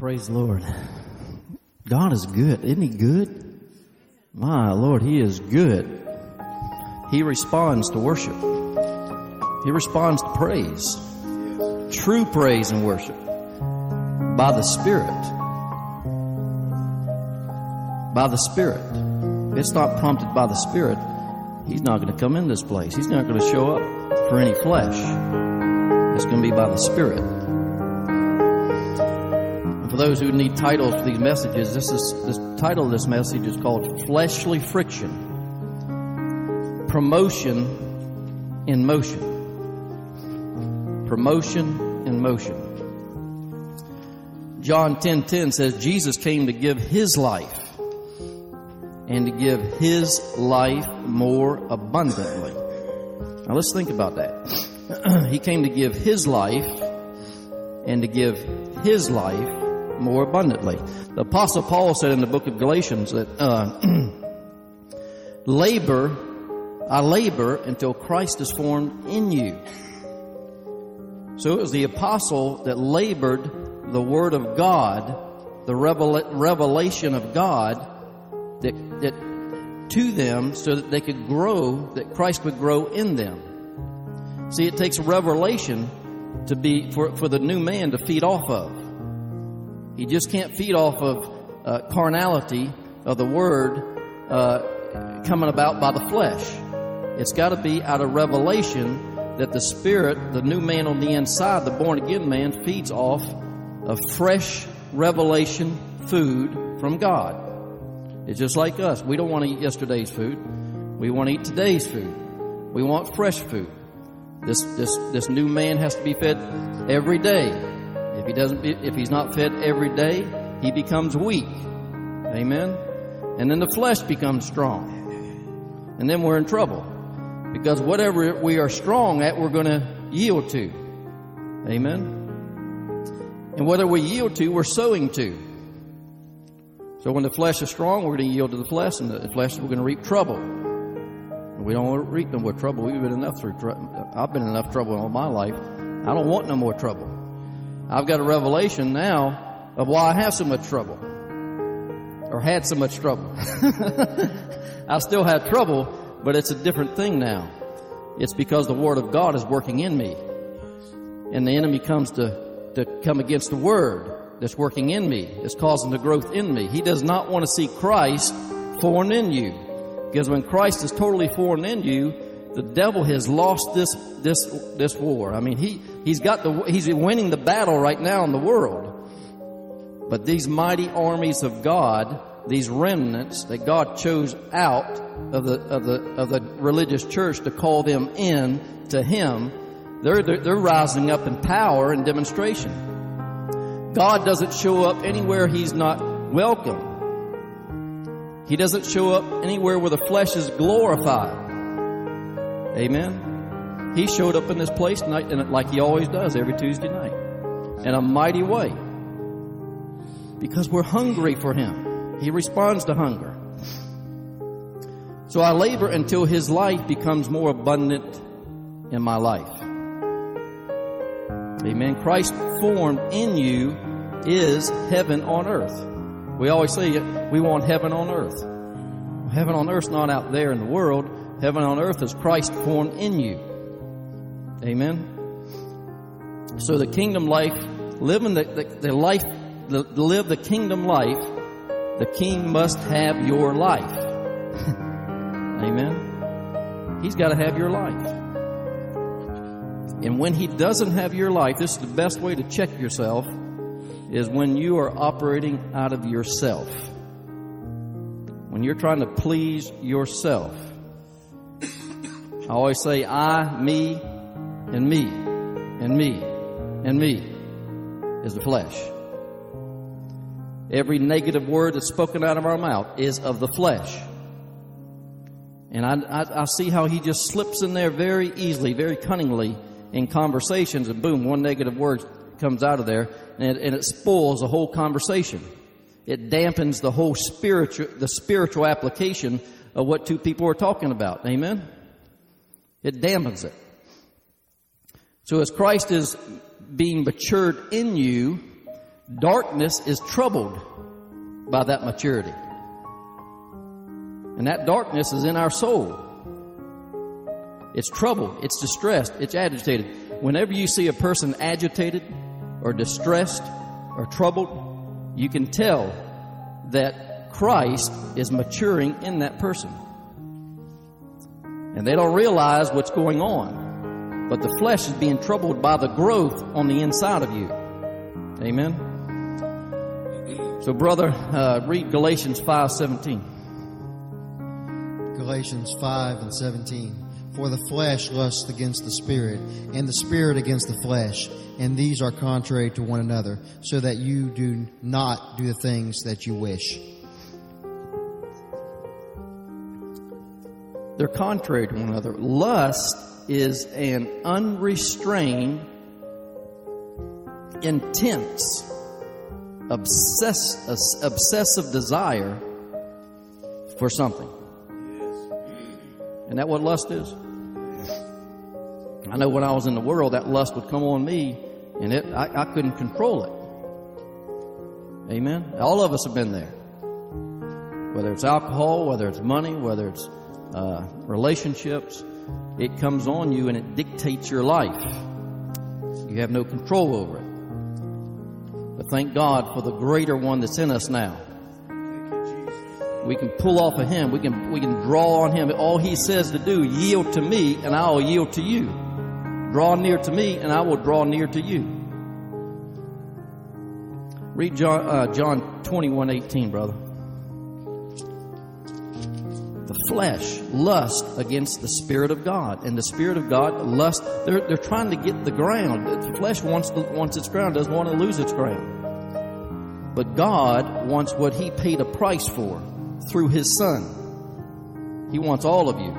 Praise the Lord. God is good. Isn't He good? My Lord, He is good. He responds to worship. He responds to praise. True praise and worship. By the Spirit. By the Spirit. If it's not prompted by the Spirit, He's not going to come in this place. He's not going to show up for any flesh. It's going to be by the Spirit. Those who need titles for these messages, this is this title of this message is called Fleshly Friction. Promotion in motion. Promotion in motion. John 10:10 10, 10 says Jesus came to give his life and to give his life more abundantly. Now let's think about that. he came to give his life and to give his life more abundantly. The apostle Paul said in the book of Galatians that, uh, labor, I labor until Christ is formed in you. So it was the apostle that labored the word of God, the revelation of God that, that to them so that they could grow, that Christ would grow in them. See, it takes revelation to be, for, for the new man to feed off of. He just can't feed off of uh, carnality of the word uh, coming about by the flesh. It's got to be out of revelation that the spirit, the new man on the inside, the born again man, feeds off of fresh revelation food from God. It's just like us. We don't want to eat yesterday's food. We want to eat today's food. We want fresh food. This, this, this new man has to be fed every day. If he doesn't, if he's not fed every day, he becomes weak. Amen. And then the flesh becomes strong. And then we're in trouble. Because whatever we are strong at, we're going to yield to. Amen. And whether we yield to, we're sowing to. So when the flesh is strong, we're going to yield to the flesh, and the flesh we're going to reap trouble. We don't want to reap no more trouble. We've been enough through. trouble. I've been in enough trouble all my life. I don't want no more trouble. I've got a revelation now of why I have so much trouble, or had so much trouble. I still have trouble, but it's a different thing now. It's because the Word of God is working in me, and the enemy comes to to come against the Word that's working in me, that's causing the growth in me. He does not want to see Christ formed in you. Because when Christ is totally formed in you, the devil has lost this, this, this war. I mean, he, he's got the, he's winning the battle right now in the world. But these mighty armies of God, these remnants that God chose out of the, of the, of the religious church to call them in to Him, they're, they're, they're rising up in power and demonstration. God doesn't show up anywhere He's not welcome. He doesn't show up anywhere where the flesh is glorified. Amen. He showed up in this place tonight, and like He always does every Tuesday night, in a mighty way. Because we're hungry for Him. He responds to hunger. So I labor until His life becomes more abundant in my life. Amen. Christ formed in you is heaven on earth. We always say we want heaven on earth. Heaven on earth's not out there in the world. Heaven on earth is Christ formed in you. Amen. So the kingdom life, living the, the, the life, the, live the kingdom life, the king must have your life. Amen. He's got to have your life. And when he doesn't have your life, this is the best way to check yourself, is when you are operating out of yourself. When you're trying to please yourself. I always say I, me, and me, and me, and me is the flesh. Every negative word that's spoken out of our mouth is of the flesh. And I, I, I see how he just slips in there very easily, very cunningly in conversations, and boom, one negative word comes out of there, and it, and it spoils the whole conversation. It dampens the whole spiritual, the spiritual application of what two people are talking about. Amen? It dampens it. So as Christ is being matured in you, darkness is troubled by that maturity. And that darkness is in our soul. It's troubled, it's distressed, it's agitated. Whenever you see a person agitated or distressed or troubled, you can tell that Christ is maturing in that person. And they don't realize what's going on. But the flesh is being troubled by the growth on the inside of you. Amen. So, brother, uh, read Galatians five seventeen. Galatians 5 and 17. For the flesh lusts against the spirit, and the spirit against the flesh, and these are contrary to one another, so that you do not do the things that you wish. They're contrary to one another. Lust is an unrestrained, intense, obsess, obsessive desire for something. Isn't that what lust is? I know when I was in the world, that lust would come on me, and it I, I couldn't control it. Amen. All of us have been there. Whether it's alcohol, whether it's money, whether it's uh, relationships, it comes on you and it dictates your life. You have no control over it. But thank God for the greater one that's in us now. We can pull off of him. We can we can draw on him. All he says to do, yield to me, and I will yield to you. Draw near to me, and I will draw near to you. Read John, uh, John 21, 18, brother. Flesh lust against the Spirit of God, and the Spirit of God lust. They're, they're trying to get the ground. The flesh wants, wants its ground, doesn't want to lose its ground. But God wants what He paid a price for through His Son. He wants all of you.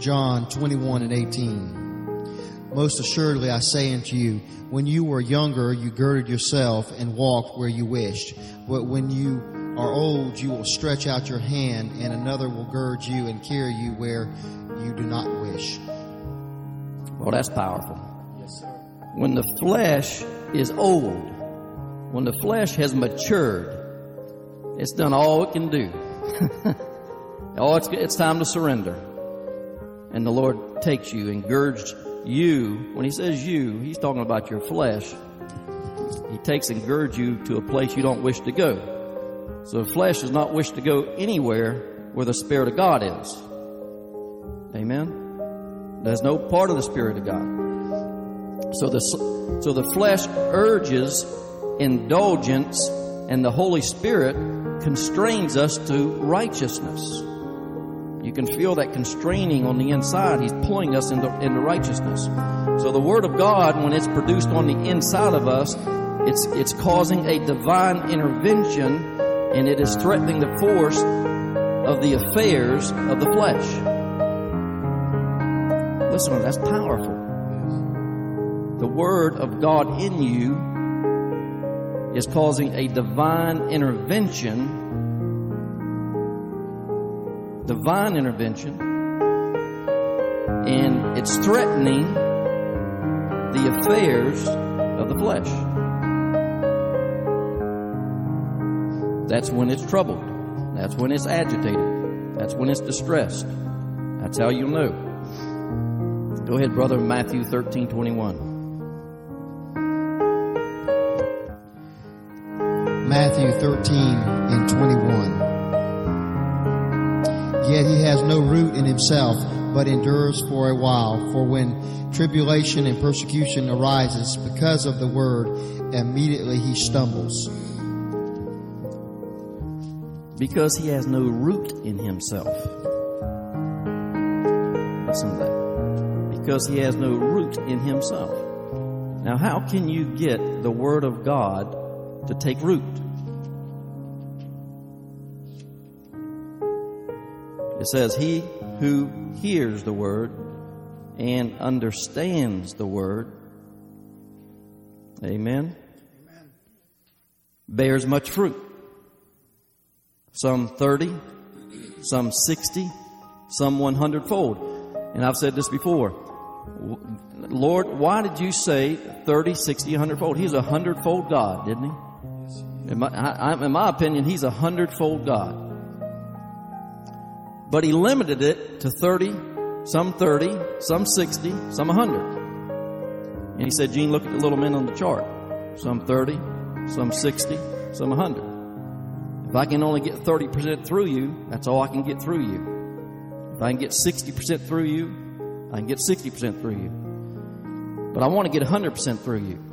John 21 and 18. Most assuredly I say unto you, when you were younger, you girded yourself and walked where you wished. But when you are old, you will stretch out your hand and another will gird you and carry you where you do not wish. Well, that's powerful. Yes, sir. When the flesh is old, when the flesh has matured, it's done all it can do. oh, it's, it's time to surrender. And the Lord takes you and girds you. When He says you, He's talking about your flesh. He takes and girds you to a place you don't wish to go. So the flesh does not wish to go anywhere where the Spirit of God is. Amen? There's no part of the Spirit of God. So the, so the flesh urges indulgence and the Holy Spirit constrains us to righteousness. You can feel that constraining on the inside. He's pulling us into, into righteousness. So the Word of God, when it's produced on the inside of us, it's, it's causing a divine intervention and it is threatening the force of the affairs of the flesh. Listen, that's powerful. The Word of God in you is causing a divine intervention divine intervention and it's threatening the affairs of the flesh. That's when it's troubled. That's when it's agitated. That's when it's distressed. That's how you'll know. Go ahead, brother, Matthew 13 21. Matthew 13 and 21. Yet he has no root in himself, but endures for a while. For when tribulation and persecution arises because of the word, immediately he stumbles. Because he has no root in himself. Listen to that. Because he has no root in himself. Now, how can you get the Word of God to take root? It says, He who hears the word and understands the word, amen, amen. bears much fruit. Some 30, some 60, some 100 fold. And I've said this before. Lord, why did you say 30, 60, 100 fold? He's a hundredfold God, didn't he? In my, I, in my opinion, he's a hundredfold God. But he limited it to 30, some 30, some 60, some 100. And he said, Gene, look at the little men on the chart. Some 30, some 60, some 100. If I can only get 30% through you, that's all I can get through you. If I can get 60% through you, I can get 60% through you. But I want to get 100% through you.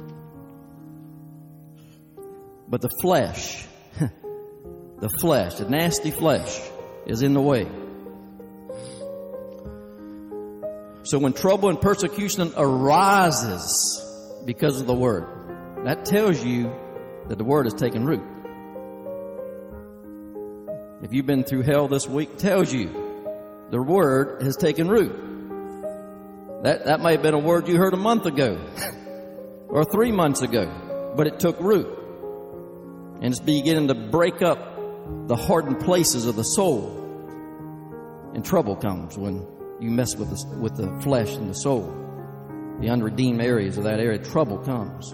But the flesh, the flesh, the nasty flesh, is in the way. So when trouble and persecution arises because of the word, that tells you that the word has taken root. If you've been through hell this week, tells you the word has taken root. That, that may have been a word you heard a month ago or three months ago, but it took root and it's beginning to break up the hardened places of the soul. And trouble comes when you mess with the, with the flesh and the soul, the unredeemed areas of that area, trouble comes.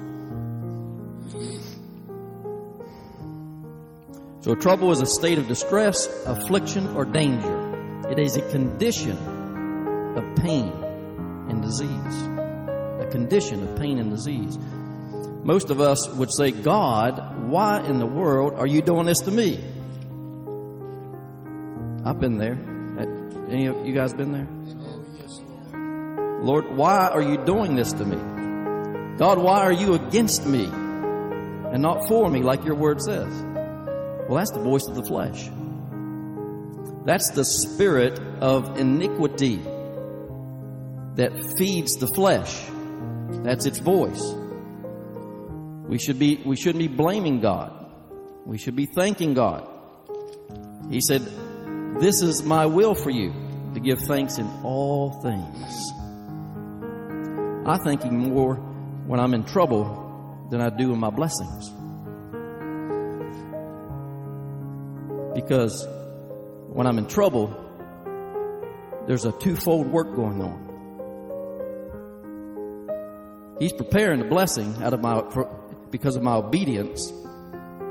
So trouble is a state of distress, affliction, or danger. It is a condition of pain and disease. A condition of pain and disease. Most of us would say, God, why in the world are you doing this to me? I've been there. Uh, any of you guys been there? Lord, why are you doing this to me? God, why are you against me and not for me like your word says? Well, that's the voice of the flesh. That's the spirit of iniquity that feeds the flesh. That's its voice. We should be, we shouldn't be blaming God. We should be thanking God. He said, this is my will for you to give thanks in all things. I thank Him more when I'm in trouble than I do in my blessings. Because when I'm in trouble, there's a twofold work going on. He's preparing the blessing out of my, for, because of my obedience,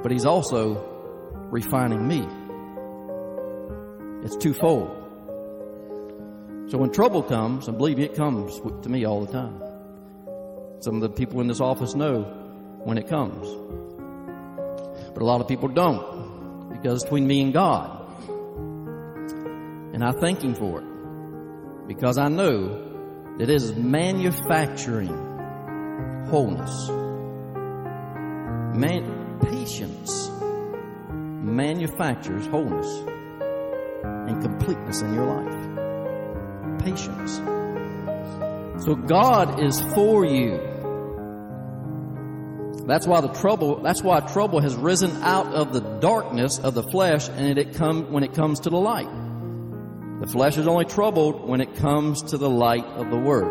but He's also refining me. It's twofold. So when trouble comes, and believe me, it comes to me all the time. Some of the people in this office know when it comes. But a lot of people don't because between me and God. And I thank Him for it because I know that it is manufacturing wholeness, Man, patience manufactures wholeness and completeness in your life. Patience. So God is for you. That's why the trouble, that's why trouble has risen out of the darkness of the flesh and it come, when it comes to the light. The flesh is only troubled when it comes to the light of the Word.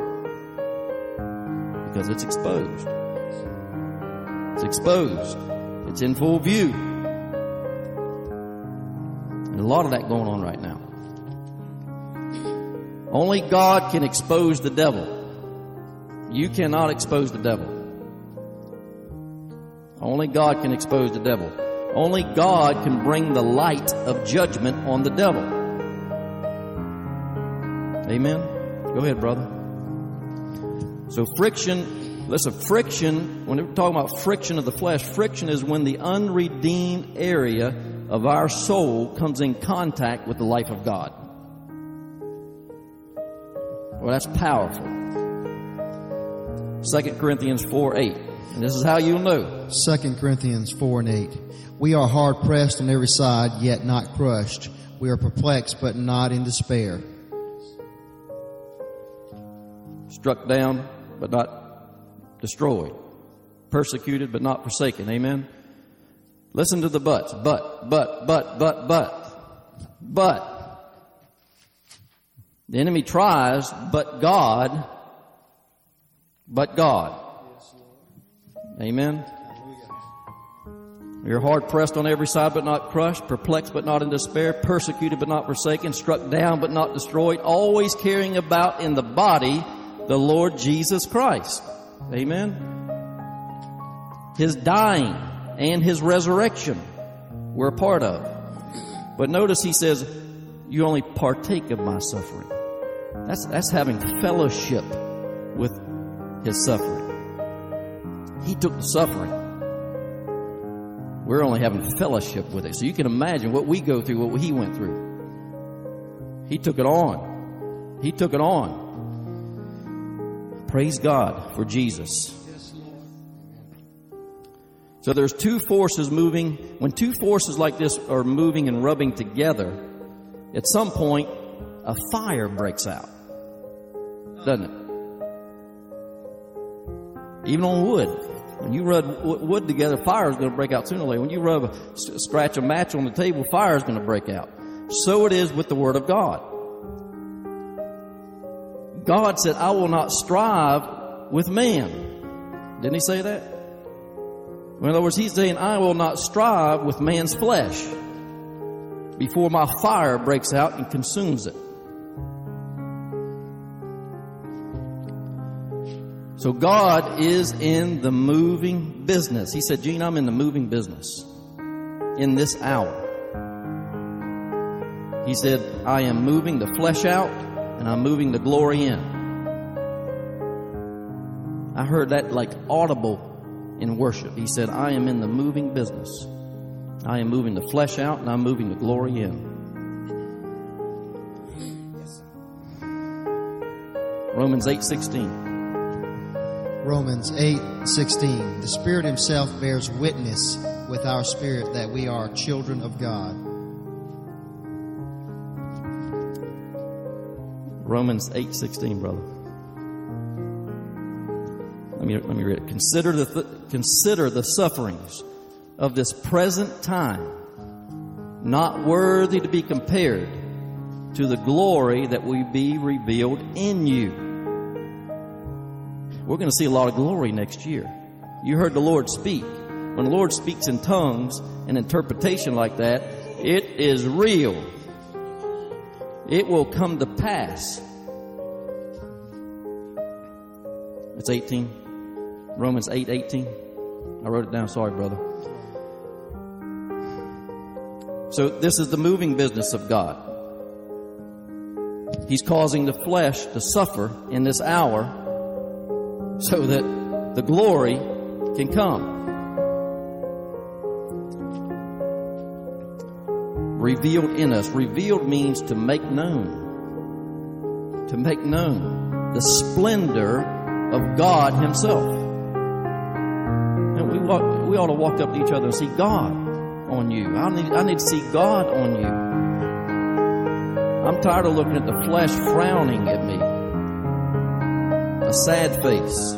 Because it's exposed. It's exposed. It's in full view. And a lot of that going on right now. Only God can expose the devil. You cannot expose the devil. Only God can expose the devil. Only God can bring the light of judgment on the devil. Amen. Go ahead, brother. So friction, listen, friction, when we're talking about friction of the flesh, friction is when the unredeemed area of our soul comes in contact with the life of God. Well, that's powerful. 2 Corinthians 4 8. And this is how you'll know. 2 Corinthians 4 and 8. We are hard pressed on every side, yet not crushed. We are perplexed, but not in despair. Struck down, but not destroyed. Persecuted, but not forsaken. Amen. Listen to the buts. But, but, but, but, but, but. The enemy tries, but God, but God. Amen. You're hard pressed on every side, but not crushed, perplexed, but not in despair, persecuted, but not forsaken, struck down, but not destroyed, always carrying about in the body the Lord Jesus Christ. Amen. His dying and his resurrection we're a part of. But notice he says, you only partake of my suffering. That's, that's having fellowship with his suffering. He took the suffering. We're only having fellowship with it. So you can imagine what we go through, what he went through. He took it on. He took it on. Praise God for Jesus. So there's two forces moving. When two forces like this are moving and rubbing together, at some point, a fire breaks out. Doesn't it? Even on wood. When you rub wood together, fire is going to break out sooner or later. When you rub a, scratch a match on the table, fire is going to break out. So it is with the Word of God. God said, I will not strive with man. Didn't he say that? In other words, he's saying, I will not strive with man's flesh before my fire breaks out and consumes it. So God is in the moving business. He said, Gene, I'm in the moving business in this hour. He said, I am moving the flesh out and I'm moving the glory in. I heard that like audible in worship. He said, I am in the moving business. I am moving the flesh out and I'm moving the glory in. Romans 8:16 Romans 8:16 The Spirit himself bears witness with our spirit that we are children of God. Romans 8:16 brother. Let me let me read it. Consider the th- consider the sufferings of this present time not worthy to be compared to the glory that will be revealed in you. We're going to see a lot of glory next year. You heard the Lord speak. When the Lord speaks in tongues and interpretation like that, it is real. It will come to pass. It's 18. Romans 8 18. I wrote it down. Sorry, brother. So, this is the moving business of God. He's causing the flesh to suffer in this hour so that the glory can come. Revealed in us. Revealed means to make known. To make known the splendor of God Himself. And we, walk, we ought to walk up to each other and see God on you. I need, I need to see God on you. I'm tired of looking at the flesh frowning at me a sad face.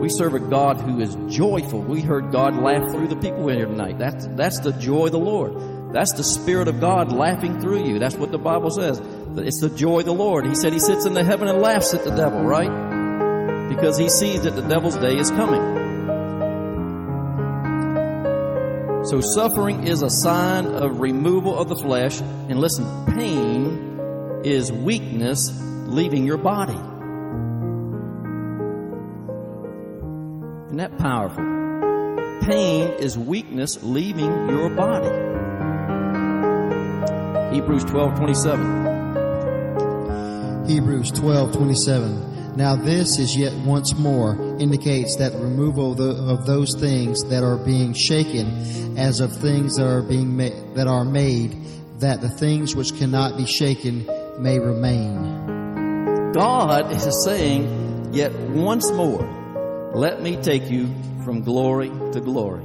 We serve a God who is joyful. We heard God laugh through the people in here tonight. That's, that's the joy of the Lord. That's the Spirit of God laughing through you. That's what the Bible says. It's the joy of the Lord. He said he sits in the heaven and laughs at the devil, right? Because he sees that the devil's day is coming. So suffering is a sign of removal of the flesh. And listen, pain is weakness leaving your body. Isn't that powerful? Pain is weakness leaving your body. Hebrews 12 27. Hebrews 12 27. Now this is yet once more indicates that removal of, the, of those things that are being shaken as of things that are being ma- that are made that the things which cannot be shaken may remain. God is saying yet once more let me take you from glory to glory.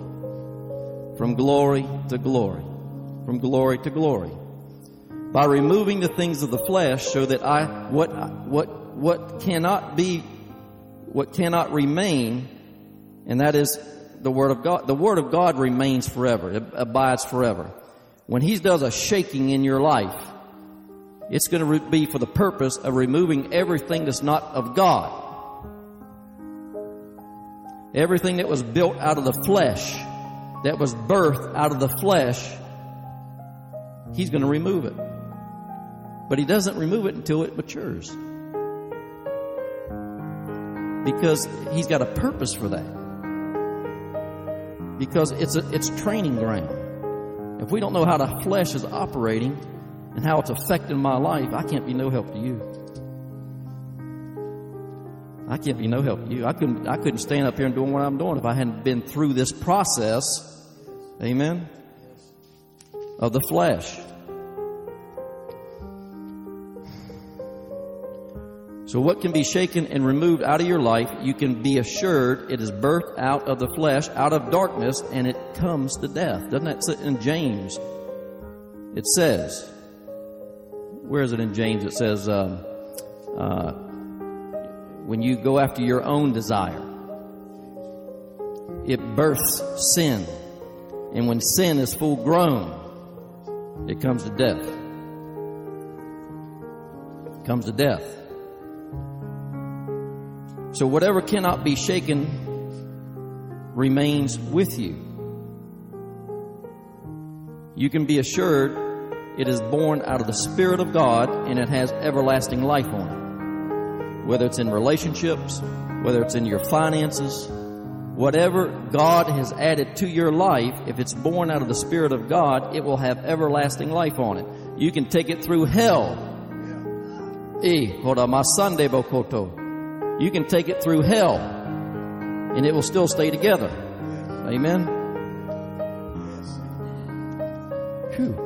From glory to glory. From glory to glory. By removing the things of the flesh so that I, what, what, what cannot be, what cannot remain, and that is the Word of God. The Word of God remains forever. It abides forever. When He does a shaking in your life, it's going to be for the purpose of removing everything that's not of God. Everything that was built out of the flesh, that was birthed out of the flesh, He's going to remove it. But He doesn't remove it until it matures. because He's got a purpose for that. Because it's a, it's training ground. If we don't know how the flesh is operating and how it's affecting my life, I can't be no help to you. I can't be no help you. I couldn't I couldn't stand up here and doing what I'm doing if I hadn't been through this process. Amen. Of the flesh. So what can be shaken and removed out of your life, you can be assured it is birthed out of the flesh, out of darkness, and it comes to death. Doesn't that sit in James? It says, where is it in James? It says, um, uh, when you go after your own desire, it births sin. And when sin is full grown, it comes to death. It comes to death. So whatever cannot be shaken remains with you. You can be assured it is born out of the Spirit of God and it has everlasting life on it. Whether it's in relationships, whether it's in your finances, whatever God has added to your life, if it's born out of the Spirit of God, it will have everlasting life on it. You can take it through hell. You can take it through hell and it will still stay together. Amen. Whew.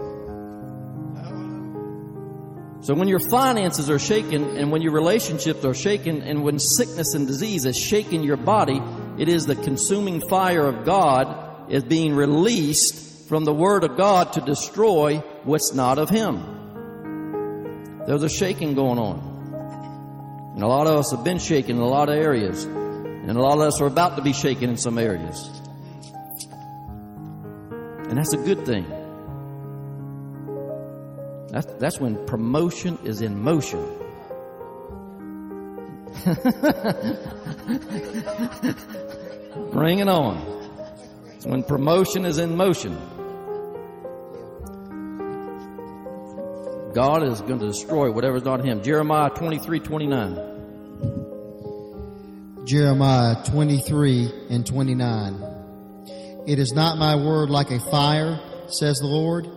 So when your finances are shaken and when your relationships are shaken and when sickness and disease has shaken your body, it is the consuming fire of God is being released from the Word of God to destroy what's not of Him. There's a shaking going on. And a lot of us have been shaken in a lot of areas. And a lot of us are about to be shaken in some areas. And that's a good thing. That's, that's when promotion is in motion. Bring it on. It's when promotion is in motion. God is going to destroy whatever's not him. Jeremiah 23, 29. Jeremiah 23 and 29. It is not my word like a fire, says the Lord,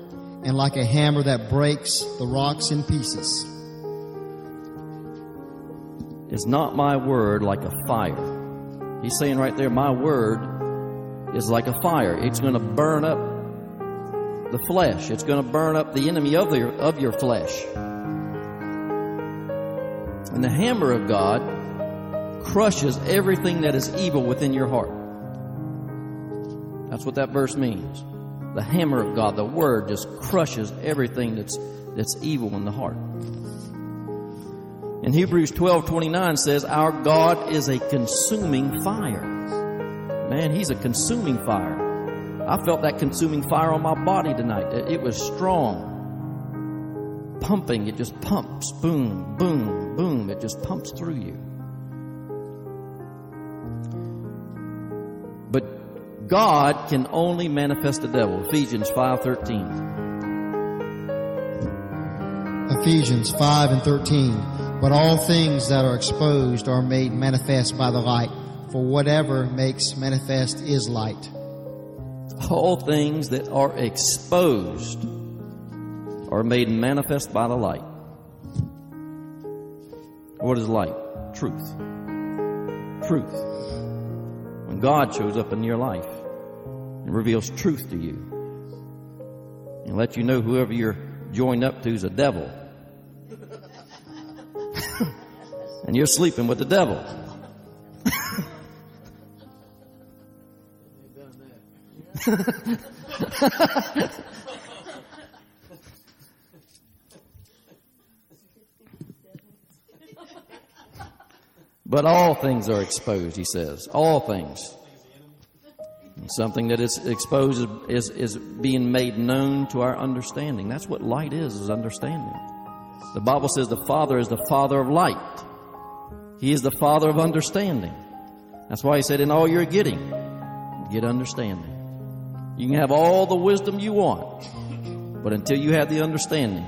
and like a hammer that breaks the rocks in pieces. Is not my word like a fire? He's saying right there, my word is like a fire. It's going to burn up the flesh. It's going to burn up the enemy of your, of your flesh. And the hammer of God crushes everything that is evil within your heart. That's what that verse means. The hammer of God, the word just crushes everything that's, that's evil in the heart. And Hebrews 12, 29 says, our God is a consuming fire. Man, He's a consuming fire. I felt that consuming fire on my body tonight. It was strong. Pumping, it just pumps. Boom, boom, boom. It just pumps through you. God can only manifest the devil. Ephesians 5:13. Ephesians 5 and 13. But all things that are exposed are made manifest by the light, for whatever makes manifest is light all things that are exposed are made manifest by the light. What is light? Truth. Truth. When God shows up in your life and reveals truth to you and let you know whoever you're joined up to is a devil. and you're sleeping with the devil. but all things are exposed, he says. All things. Something that is exposed is, is, being made known to our understanding. That's what light is, is understanding. The Bible says the Father is the Father of light. He is the Father of understanding. That's why he said, in all you're getting, get understanding. You can have all the wisdom you want, but until you have the understanding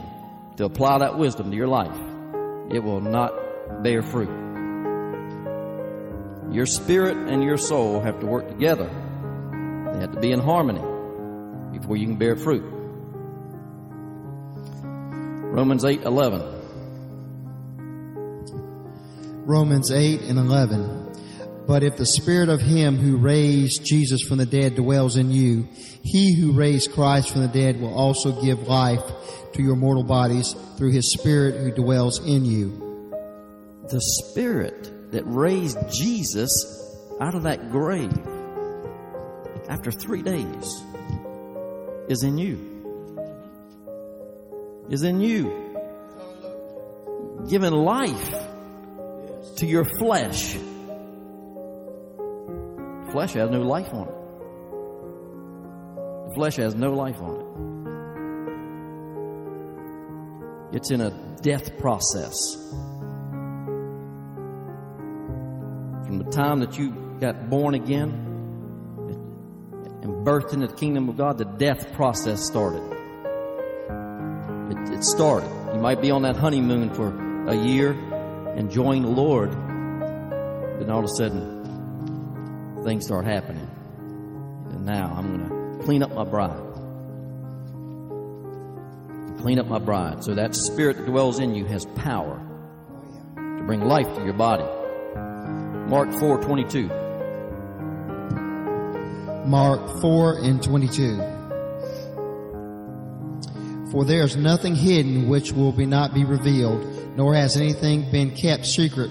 to apply that wisdom to your life, it will not bear fruit. Your spirit and your soul have to work together. They have to be in harmony before you can bear fruit. Romans 8 11. Romans 8 and 11. But if the spirit of him who raised Jesus from the dead dwells in you, he who raised Christ from the dead will also give life to your mortal bodies through his spirit who dwells in you. The spirit that raised Jesus out of that grave after three days is in you. Is in you. Giving life to your flesh. Flesh has no life on it. The flesh has no life on it. It's in a death process. From the time that you got born again birthed into the kingdom of God, the death process started. It, it started. You might be on that honeymoon for a year, enjoying the Lord, then all of a sudden, things start happening. And now I'm going to clean up my bride. Clean up my bride. So that spirit that dwells in you has power to bring life to your body. Mark 4 22. Mark 4 and 22. For there is nothing hidden which will be not be revealed, nor has anything been kept secret,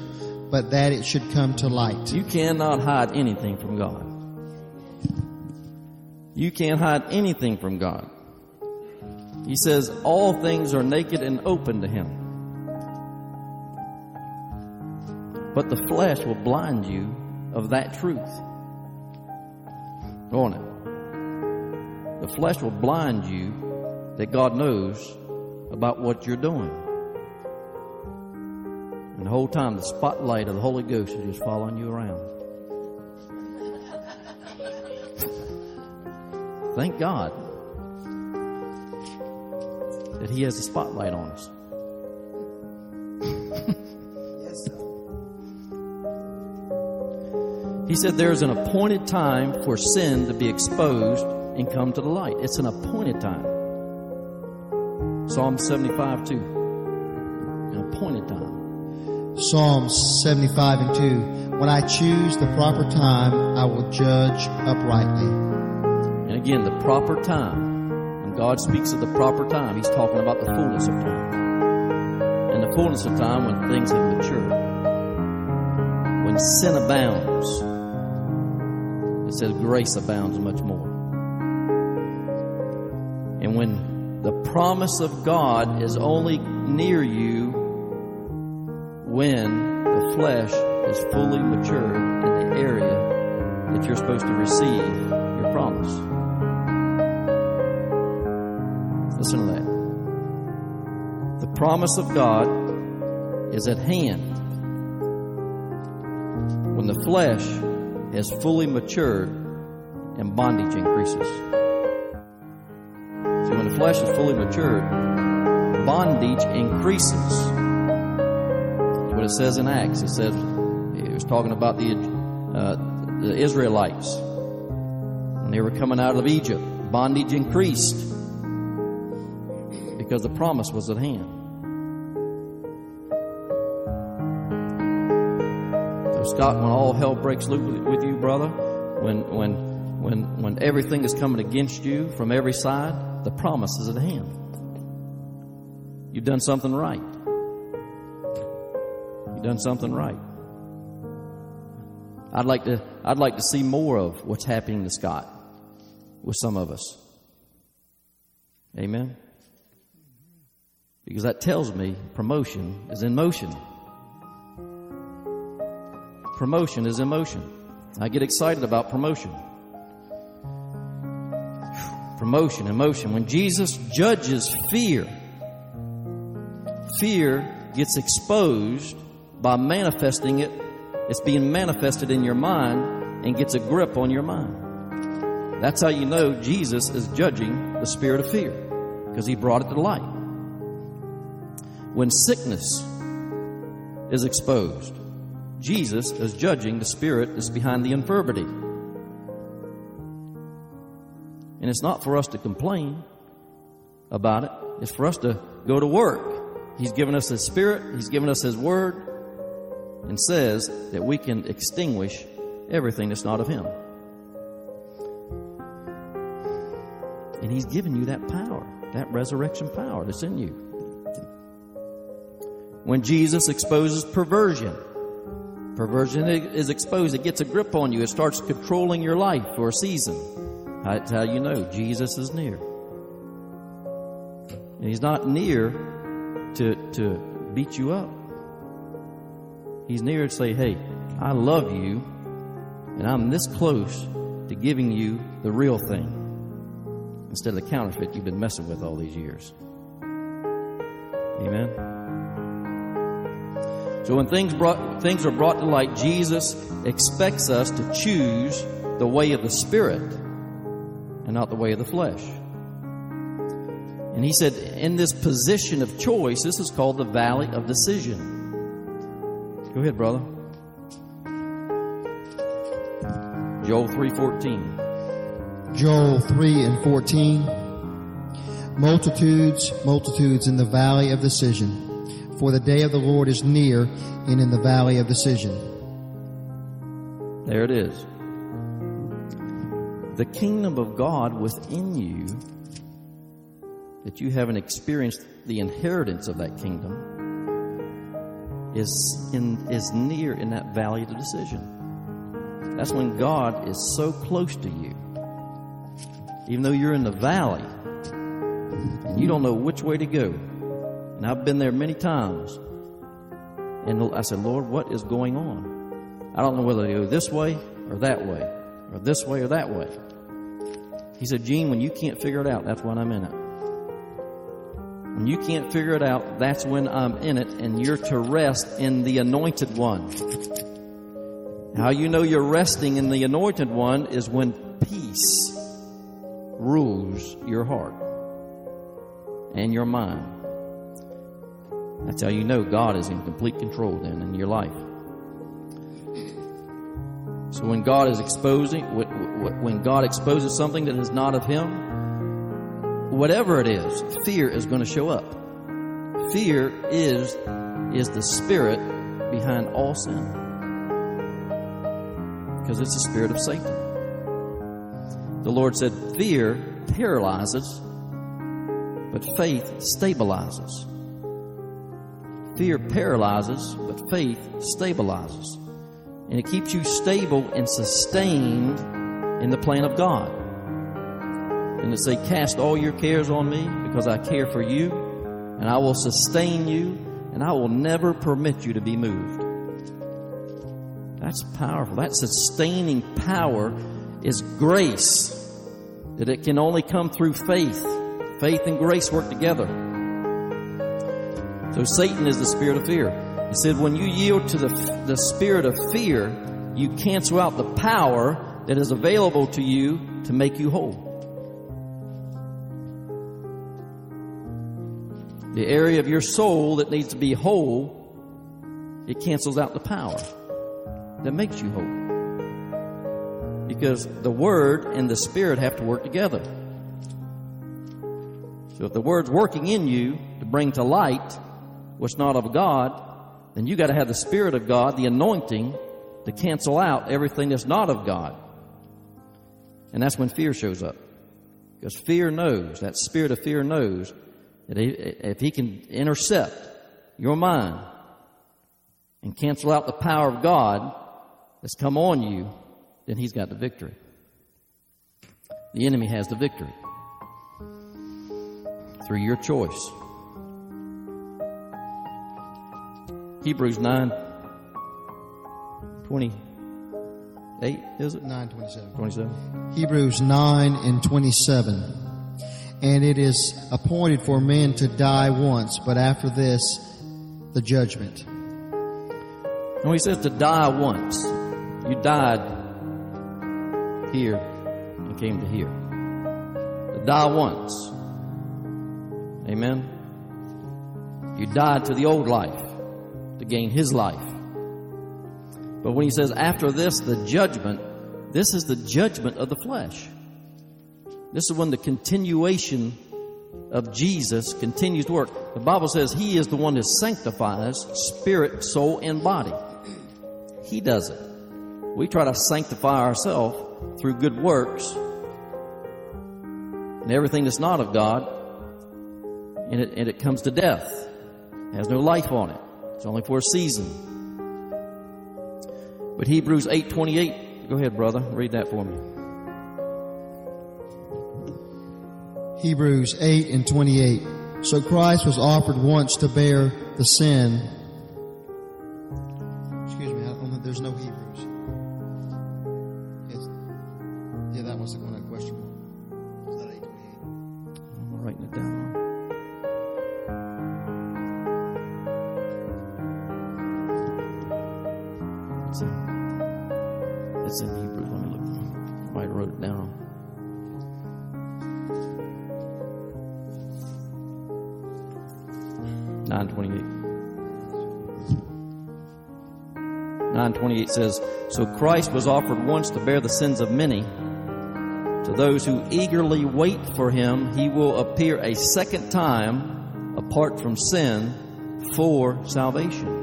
but that it should come to light. You cannot hide anything from God. You can't hide anything from God. He says all things are naked and open to Him. But the flesh will blind you of that truth. On it. The flesh will blind you that God knows about what you're doing. And the whole time, the spotlight of the Holy Ghost is just following you around. Thank God that He has the spotlight on us. He said there's an appointed time for sin to be exposed and come to the light. It's an appointed time. Psalm 75 2. An appointed time. Psalm 75 and 2. When I choose the proper time, I will judge uprightly. And again, the proper time. When God speaks of the proper time, He's talking about the fullness of time. And the fullness of time when things have matured. When sin abounds, it says grace abounds much more. And when the promise of God is only near you when the flesh is fully matured in the area that you're supposed to receive your promise. Listen to that. The promise of God is at hand when the flesh has fully matured and bondage increases. See, when the flesh is fully matured, bondage increases. That's what it says in Acts. It says it was talking about the uh, the Israelites when they were coming out of Egypt. Bondage increased because the promise was at hand. Scott, when all hell breaks loose with you, brother, when when when when everything is coming against you from every side, the promise is at hand. You've done something right. You've done something right. I'd like to I'd like to see more of what's happening to Scott with some of us. Amen. Because that tells me promotion is in motion. Promotion is emotion. I get excited about promotion. Promotion, emotion. When Jesus judges fear, fear gets exposed by manifesting it. It's being manifested in your mind and gets a grip on your mind. That's how you know Jesus is judging the spirit of fear because he brought it to light. When sickness is exposed, Jesus is judging the spirit that's behind the infirmity. And it's not for us to complain about it, it's for us to go to work. He's given us His Spirit, He's given us His Word, and says that we can extinguish everything that's not of Him. And He's given you that power, that resurrection power that's in you. When Jesus exposes perversion, perversion is exposed, it gets a grip on you, it starts controlling your life for a season. That's how you know Jesus is near. And He's not near to, to beat you up. He's near to say, Hey, I love you, and I'm this close to giving you the real thing instead of the counterfeit you've been messing with all these years. Amen. So when things brought things are brought to light, Jesus expects us to choose the way of the Spirit and not the way of the flesh. And he said, in this position of choice, this is called the valley of decision. Go ahead, brother. Joel 3:14. Joel 3 and 14. Multitudes, multitudes in the valley of decision. For the day of the Lord is near and in the valley of decision. There it is. The kingdom of God within you, that you haven't experienced the inheritance of that kingdom, is in is near in that valley of decision. That's when God is so close to you even though you're in the valley and you don't know which way to go. And I've been there many times. And I said, Lord, what is going on? I don't know whether to go this way or that way, or this way or that way. He said, Gene, when you can't figure it out, that's when I'm in it. When you can't figure it out, that's when I'm in it, and you're to rest in the anointed one. How you know you're resting in the anointed one is when peace rules your heart and your mind. That's how you know God is in complete control then in your life. So when God is exposing, when God exposes something that is not of Him, whatever it is, fear is going to show up. Fear is, is the spirit behind all sin. Because it's the spirit of Satan. The Lord said, Fear paralyzes, but faith stabilizes. Fear paralyzes, but faith stabilizes. And it keeps you stable and sustained in the plan of God. And it say, Cast all your cares on me because I care for you, and I will sustain you, and I will never permit you to be moved. That's powerful. That sustaining power is grace. That it can only come through faith. Faith and grace work together. So Satan is the spirit of fear. He said, when you yield to the, the spirit of fear, you cancel out the power that is available to you to make you whole. The area of your soul that needs to be whole, it cancels out the power that makes you whole because the Word and the Spirit have to work together. So if the Word's working in you to bring to light what's not of God, then you got to have the Spirit of God, the anointing, to cancel out everything that's not of God. And that's when fear shows up. Because fear knows, that spirit of fear knows that if he can intercept your mind and cancel out the power of God that's come on you, then he's got the victory. The enemy has the victory through your choice. Hebrews 9 28, is it? 9 27. 27. Hebrews 9 and 27. And it is appointed for men to die once, but after this, the judgment. And he says to die once. You died here and came to here. To die once. Amen. You died to the old life to gain his life. But when he says after this, the judgment, this is the judgment of the flesh. This is when the continuation of Jesus continues to work. The Bible says he is the one that sanctifies spirit, soul, and body. He does it. We try to sanctify ourselves through good works and everything that's not of God, and it, and it comes to death. It has no life on it. It's only for a season. But Hebrews 8:28, go ahead, brother, read that for me. Hebrews 8 and 28. So Christ was offered once to bear the sin. 928. 928 says, So Christ was offered once to bear the sins of many. To those who eagerly wait for him, he will appear a second time apart from sin for salvation.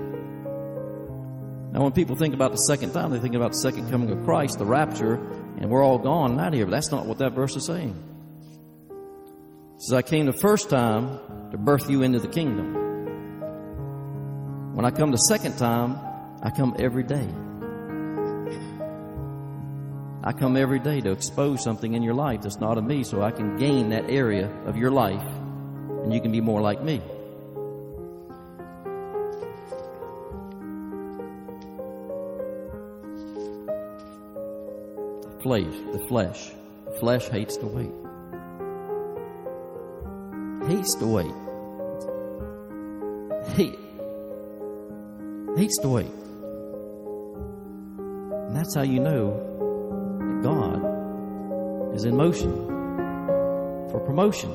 Now, when people think about the second time, they think about the second coming of Christ, the rapture, and we're all gone out of here. But that's not what that verse is saying. It says, I came the first time to birth you into the kingdom. When I come the second time, I come every day. I come every day to expose something in your life that's not of me so I can gain that area of your life and you can be more like me. Flesh, the flesh. The flesh hates to wait. Hates to wait. Hate. To wait. And that's how you know that God is in motion for promotion.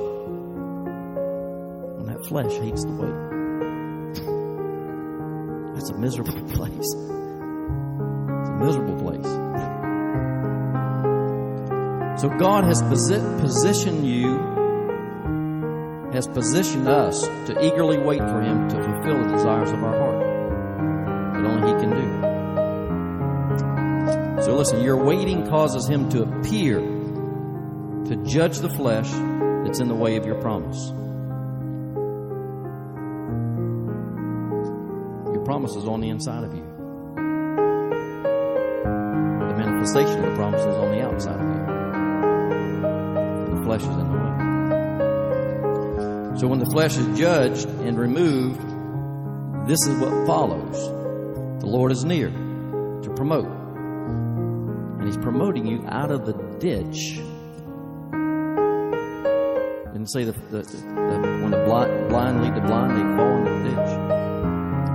When that flesh hates to wait. That's a miserable place. It's a miserable place. So God has posi- positioned you, has positioned us to eagerly wait for Him to fulfill the desires of our heart So listen, your waiting causes Him to appear to judge the flesh that's in the way of your promise. Your promise is on the inside of you. The manifestation of the promise is on the outside of you The flesh is in the way. So when the flesh is judged and removed, this is what follows. The Lord is near to promote. And He's promoting you out of the ditch. Didn't say the, the, the when the blind, blind lead the blind, they fall in the ditch.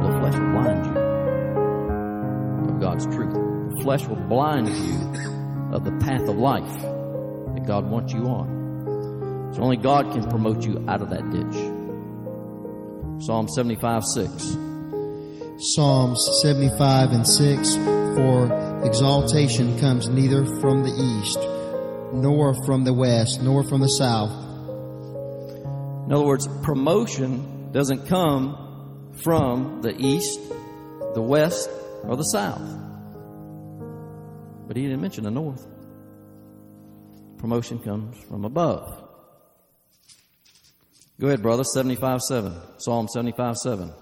Well, the flesh will blind you of God's truth. The flesh will blind you of the path of life that God wants you on. So only God can promote you out of that ditch. Psalm 75 6. Psalms 75 and 6 For exaltation comes neither from the east, nor from the west, nor from the south. In other words, promotion doesn't come from the east, the west, or the south. But he didn't mention the north. Promotion comes from above. Go ahead, brother. 75 7. Psalm 75 7.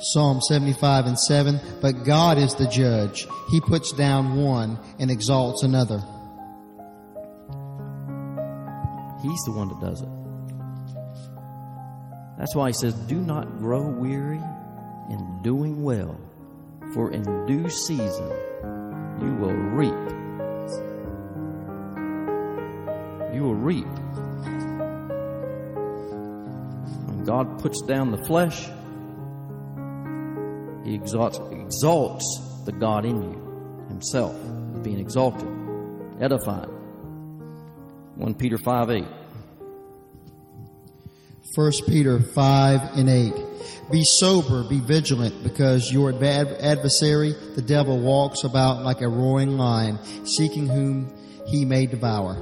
Psalm 75 and 7 But God is the judge. He puts down one and exalts another. He's the one that does it. That's why he says, Do not grow weary in doing well, for in due season you will reap. You will reap. When God puts down the flesh, he exalts, exalts the God in you, himself, being exalted, edified. 1 Peter 5 8. 1 Peter 5 and 8. Be sober, be vigilant, because your adv- adversary, the devil, walks about like a roaring lion, seeking whom he may devour.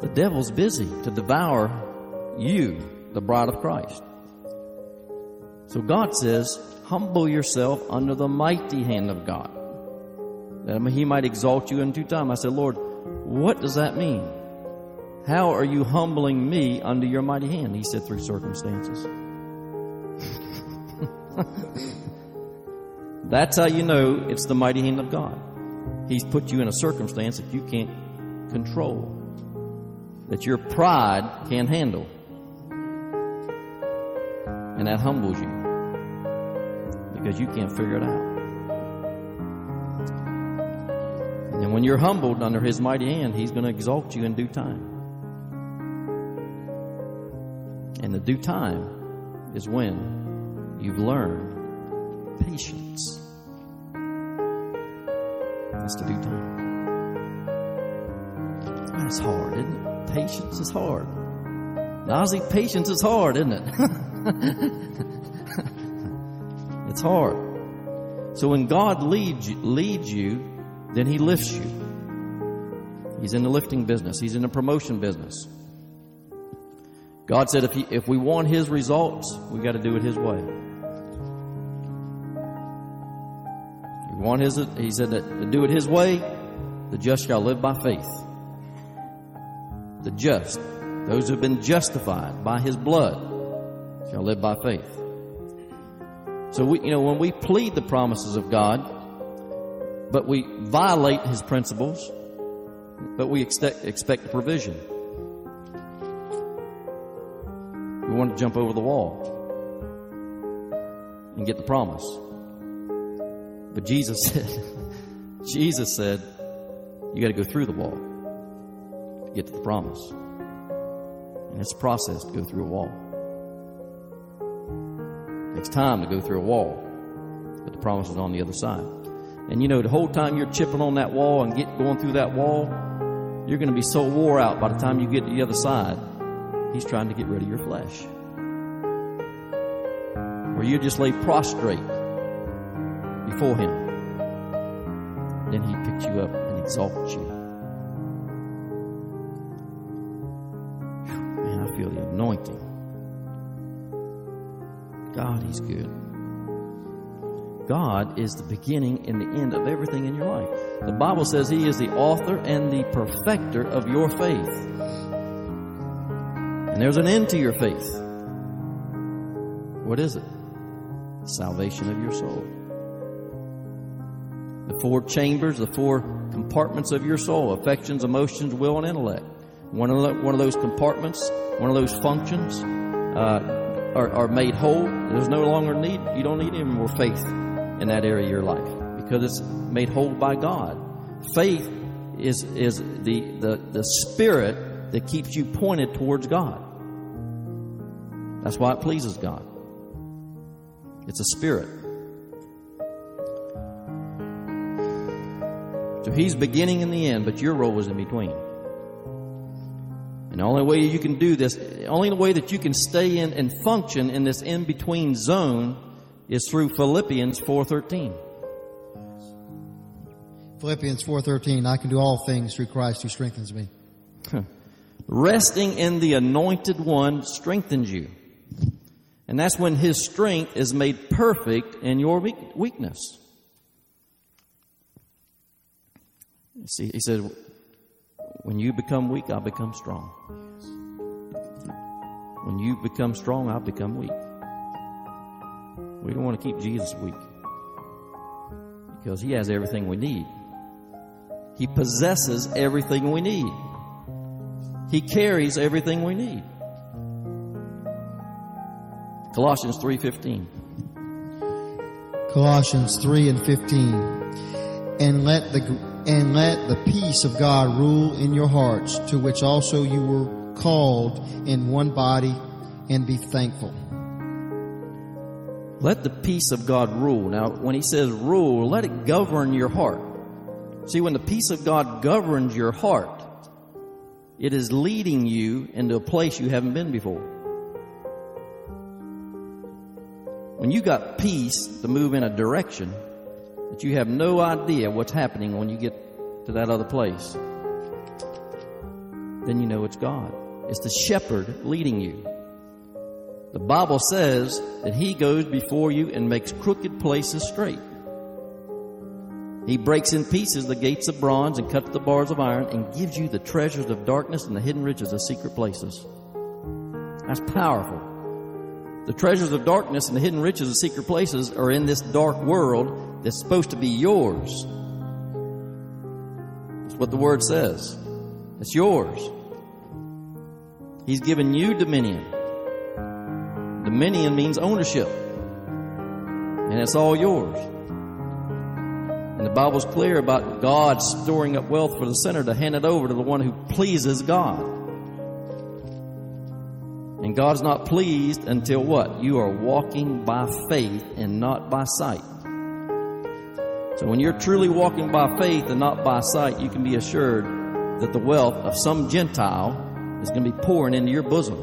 The devil's busy to devour you, the bride of Christ. So God says, humble yourself under the mighty hand of God. That he might exalt you in due time. I said, Lord, what does that mean? How are you humbling me under your mighty hand? He said, through circumstances. That's how you know it's the mighty hand of God. He's put you in a circumstance that you can't control, that your pride can't handle. And that humbles you because you can't figure it out. And when you're humbled under His mighty hand, He's going to exalt you in due time. And the due time is when you've learned patience. That's the due time. That's hard, isn't it? Patience is hard. Nazi, patience is hard, isn't it? hard. So when God leads you, leads you, then He lifts you. He's in the lifting business. He's in the promotion business. God said if, he, if we want His results, we got to do it His way. We want His, He said that to do it His way, the just shall live by faith. The just, those who have been justified by His blood, shall live by faith. So we, you know, when we plead the promises of God, but we violate His principles, but we expect, expect provision. We want to jump over the wall and get the promise. But Jesus said, Jesus said, you got to go through the wall to get to the promise. And it's a process to go through a wall. It takes time to go through a wall, but the promise is on the other side. And you know, the whole time you're chipping on that wall and get going through that wall, you're going to be so wore out by the time you get to the other side He's trying to get rid of your flesh. Where you just lay prostrate before Him. Then He picks you up and exalts you. Man, I feel the anointing. God, He's good. God is the beginning and the end of everything in your life. The Bible says He is the author and the perfecter of your faith. And there's an end to your faith. What is it? The salvation of your soul. The four chambers, the four compartments of your soul affections, emotions, will, and intellect. One of, the, one of those compartments, one of those functions uh, are, are made whole. There's no longer need, you don't need any more faith in that area of your life because it's made whole by God. Faith is, is the, the, the spirit that keeps you pointed towards God. That's why it pleases God. It's a spirit. So He's beginning and the end, but your role is in between. And the only way you can do this, the only way that you can stay in and function in this in between zone is through Philippians 4:13. Philippians 4:13 I can do all things through Christ who strengthens me. Resting in the anointed one strengthens you. And that's when his strength is made perfect in your weakness. See, he said, when you become weak, I'll become strong. When you become strong, I'll become weak. We don't want to keep Jesus weak because he has everything we need. He possesses everything we need. He carries everything we need. Colossians 3:15. Colossians 3 and 15. And let the and let the peace of God rule in your hearts, to which also you were called in one body, and be thankful. Let the peace of God rule. Now, when he says rule, let it govern your heart. See, when the peace of God governs your heart, It is leading you into a place you haven't been before. When you got peace to move in a direction that you have no idea what's happening when you get to that other place, then you know it's God. It's the shepherd leading you. The Bible says that He goes before you and makes crooked places straight. He breaks in pieces the gates of bronze and cuts the bars of iron and gives you the treasures of darkness and the hidden riches of secret places. That's powerful. The treasures of darkness and the hidden riches of secret places are in this dark world that's supposed to be yours. That's what the word says. It's yours. He's given you dominion. Dominion means ownership. And it's all yours. And the Bible's clear about God storing up wealth for the sinner to hand it over to the one who pleases God. And God's not pleased until what? You are walking by faith and not by sight. So when you're truly walking by faith and not by sight, you can be assured that the wealth of some Gentile is going to be pouring into your bosom.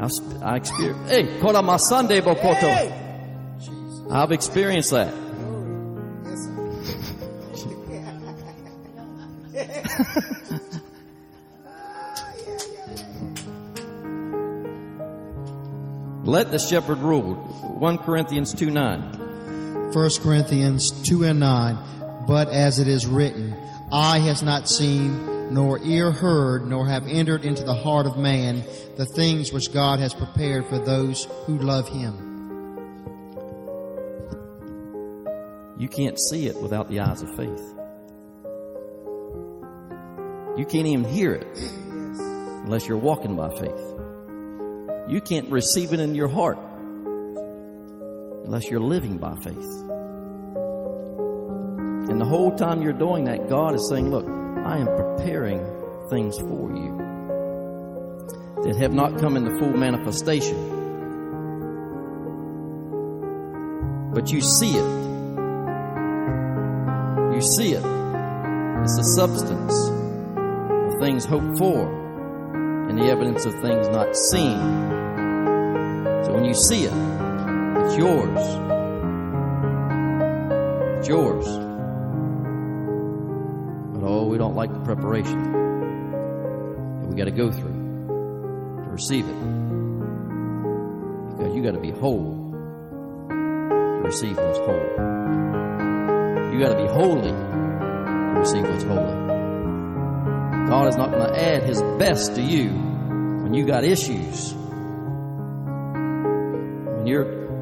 I, I experienced, hey, kola masande bokoto. I've experienced that. Let the shepherd rule. 1 Corinthians 2 9. 1 Corinthians 2 and 9. But as it is written, eye has not seen, nor ear heard, nor have entered into the heart of man the things which God has prepared for those who love him. You can't see it without the eyes of faith. You can't even hear it unless you're walking by faith. You can't receive it in your heart unless you're living by faith. And the whole time you're doing that, God is saying, Look, I am preparing things for you that have not come into full manifestation. But you see it. You see it. It's the substance of things hoped for and the evidence of things not seen. So when you see it, it's yours. It's yours. But oh, we don't like the preparation that we got to go through to receive it. Because you got to be whole to receive what's whole. You got to be holy to receive what's holy. God is not going to add His best to you when you got issues.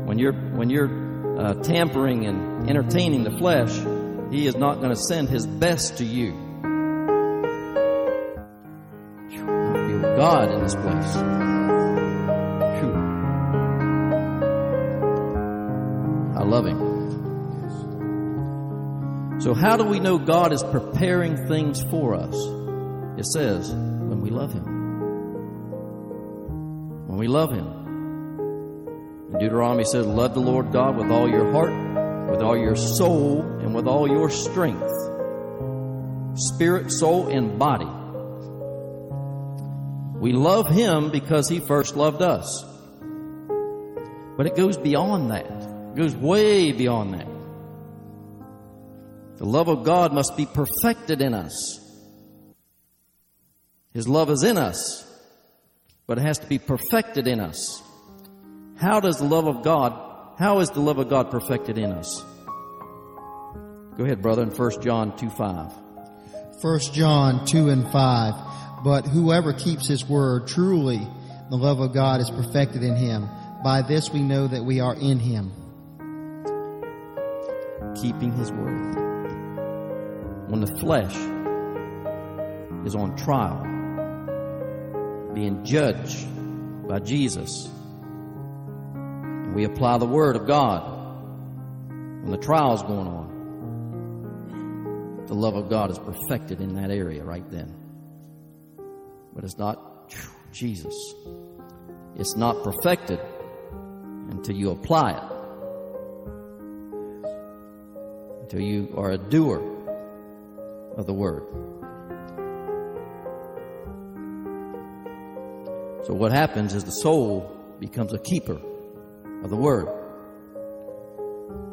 When you're when you're uh, tampering and entertaining the flesh, He is not going to send His best to you. God in this place. I love Him. So, how do we know God is preparing things for us? It says, when we love Him. When we love Him. Deuteronomy says, Love the Lord God with all your heart, with all your soul, and with all your strength spirit, soul, and body. We love Him because He first loved us. But it goes beyond that, it goes way beyond that. The love of God must be perfected in us. His love is in us, but it has to be perfected in us. How does the love of God, how is the love of God perfected in us? Go ahead, brother, in 1 John 2 5. 1 John 2 and 5. But whoever keeps his word, truly the love of God is perfected in him. By this we know that we are in him. Keeping his word. When the flesh is on trial, being judged by Jesus, we apply the Word of God when the trial is going on. The love of God is perfected in that area right then. But it's not Jesus. It's not perfected until you apply it. Until you are a doer of the word. So what happens is the soul becomes a keeper of the Word.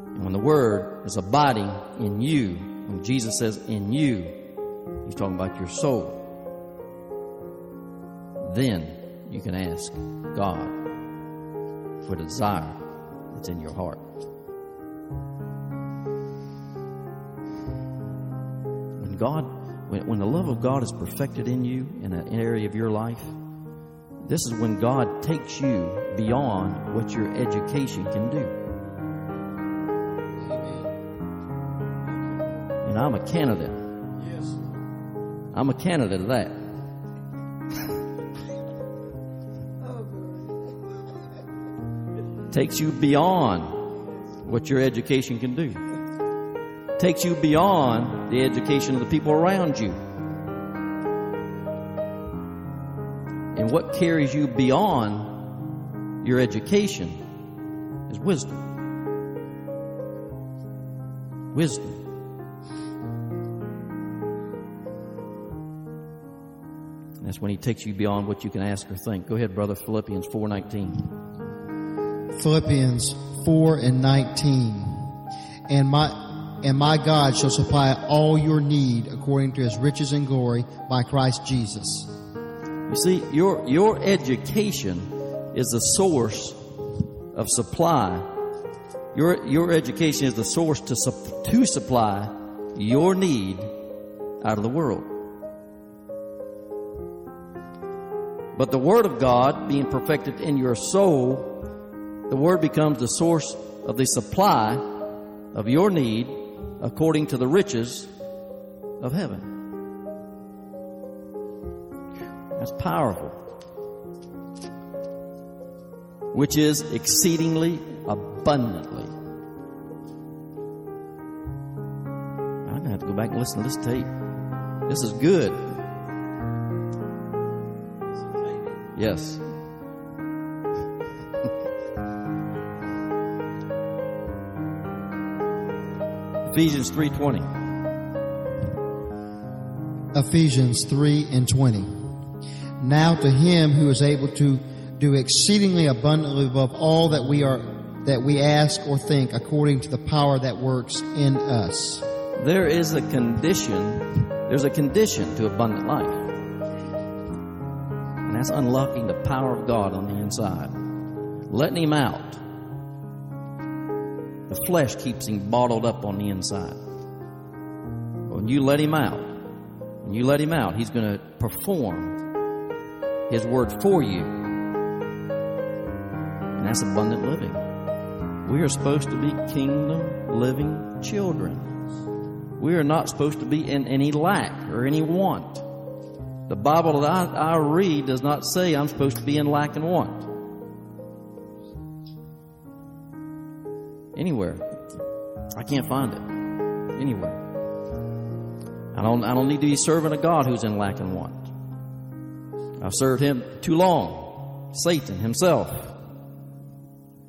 And when the Word is abiding in you, when Jesus says in you, He's talking about your soul. Then you can ask God for the desire that's in your heart. When God, when, when the love of God is perfected in you in an area of your life, this is when God takes you beyond what your education can do. And I'm a candidate. Yes. I'm a candidate of that. Takes you beyond what your education can do. Takes you beyond the education of the people around you. What carries you beyond your education is wisdom. Wisdom. That's when he takes you beyond what you can ask or think. Go ahead, brother. Philippians 4:19. Philippians 4 and 19. And my, and my God shall supply all your need according to his riches and glory by Christ Jesus. You see, your your education is the source of supply. Your your education is the source to to supply your need out of the world. But the Word of God being perfected in your soul, the Word becomes the source of the supply of your need according to the riches of heaven. That's powerful. Which is exceedingly abundantly. I'm going to have to go back and listen to this tape. This is good. Yes. Ephesians 3:20. Ephesians 3 and 20. Now to him who is able to do exceedingly abundantly above all that we are, that we ask or think according to the power that works in us. There is a condition, there's a condition to abundant life. And that's unlocking the power of God on the inside. Letting him out. The flesh keeps him bottled up on the inside. When you let him out, when you let him out, he's going to perform his word for you. And that's abundant living. We are supposed to be kingdom living children. We are not supposed to be in any lack or any want. The Bible that I, I read does not say I'm supposed to be in lack and want. Anywhere. I can't find it. Anywhere. I don't, I don't need to be serving a God who's in lack and want. I've served him too long. Satan himself.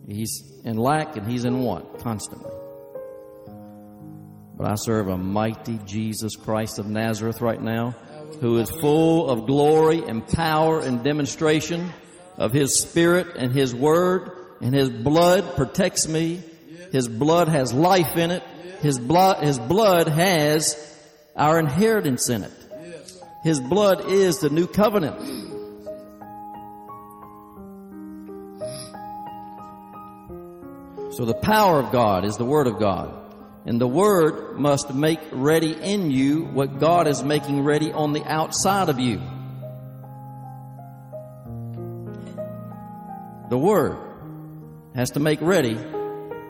He's in lack and he's in want constantly. But I serve a mighty Jesus Christ of Nazareth right now who is full of glory and power and demonstration of his spirit and his word and his blood protects me. His blood has life in it. His blood, his blood has our inheritance in it. His blood is the new covenant. So the power of God is the Word of God. And the Word must make ready in you what God is making ready on the outside of you. The Word has to make ready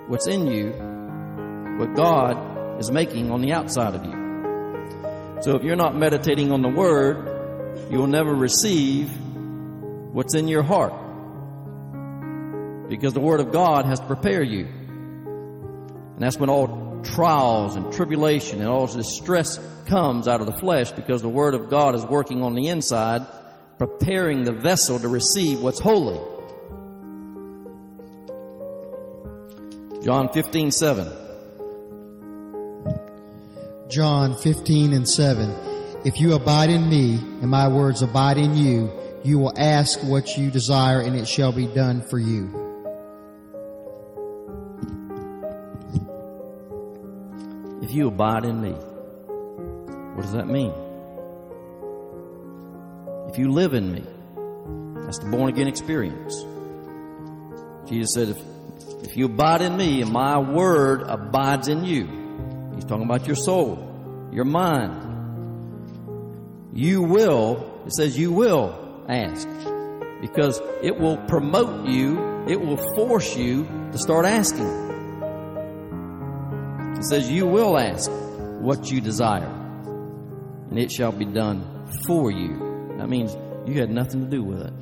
what's in you, what God is making on the outside of you. So if you're not meditating on the Word, you'll never receive what's in your heart. Because the Word of God has to prepare you. And that's when all trials and tribulation and all distress comes out of the flesh because the Word of God is working on the inside, preparing the vessel to receive what's holy. John 15, 7. John 15 and 7. If you abide in me and my words abide in you, you will ask what you desire and it shall be done for you. If you abide in me, what does that mean? If you live in me, that's the born again experience. Jesus said, if, if you abide in me and my word abides in you, he's talking about your soul, your mind, you will, it says you will ask because it will promote you, it will force you to start asking. It says you will ask what you desire and it shall be done for you. That means you had nothing to do with it.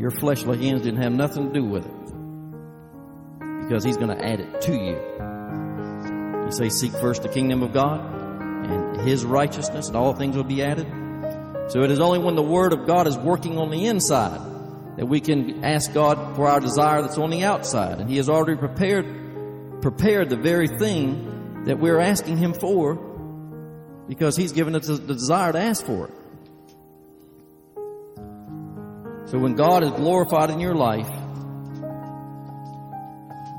Your fleshly hands didn't have nothing to do with it because he's going to add it to you. You say, seek first the kingdom of God and his righteousness, and all things will be added. So it is only when the word of God is working on the inside that we can ask God for our desire that's on the outside. And he has already prepared, prepared the very thing that we're asking him for because he's given us the desire to ask for it. So when God is glorified in your life,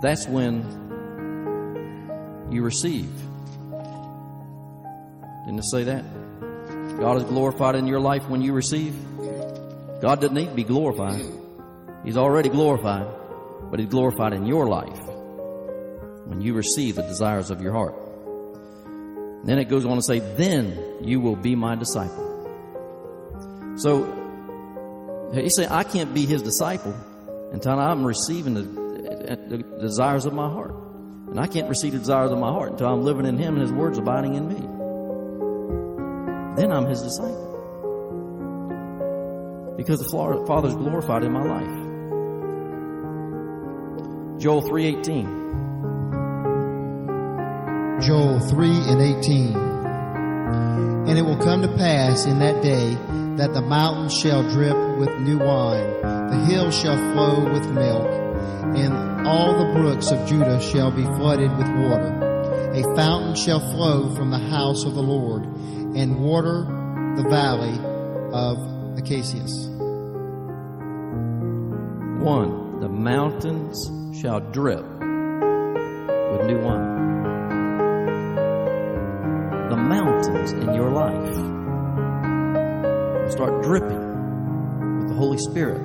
that's when you receive. Didn't it say that? God is glorified in your life when you receive. God doesn't need to be glorified. He's already glorified, but He's glorified in your life when you receive the desires of your heart. Then it goes on to say, then you will be my disciple. So he said, I can't be his disciple until I'm receiving the, the, desires of my heart. And I can't receive the desires of my heart until I'm living in him and his words abiding in me. Then I'm his disciple. Because the Father's glorified in my life. Joel 3.18 Joel 3 and 18 And it will come to pass in that day that the mountains shall drip with new wine, the hills shall flow with milk, and all the brooks of Judah shall be flooded with water. A fountain shall flow from the house of the Lord, and water the valley of Acacias. One, the mountains shall drip with new wine. Mountains in your life start dripping with the Holy Spirit.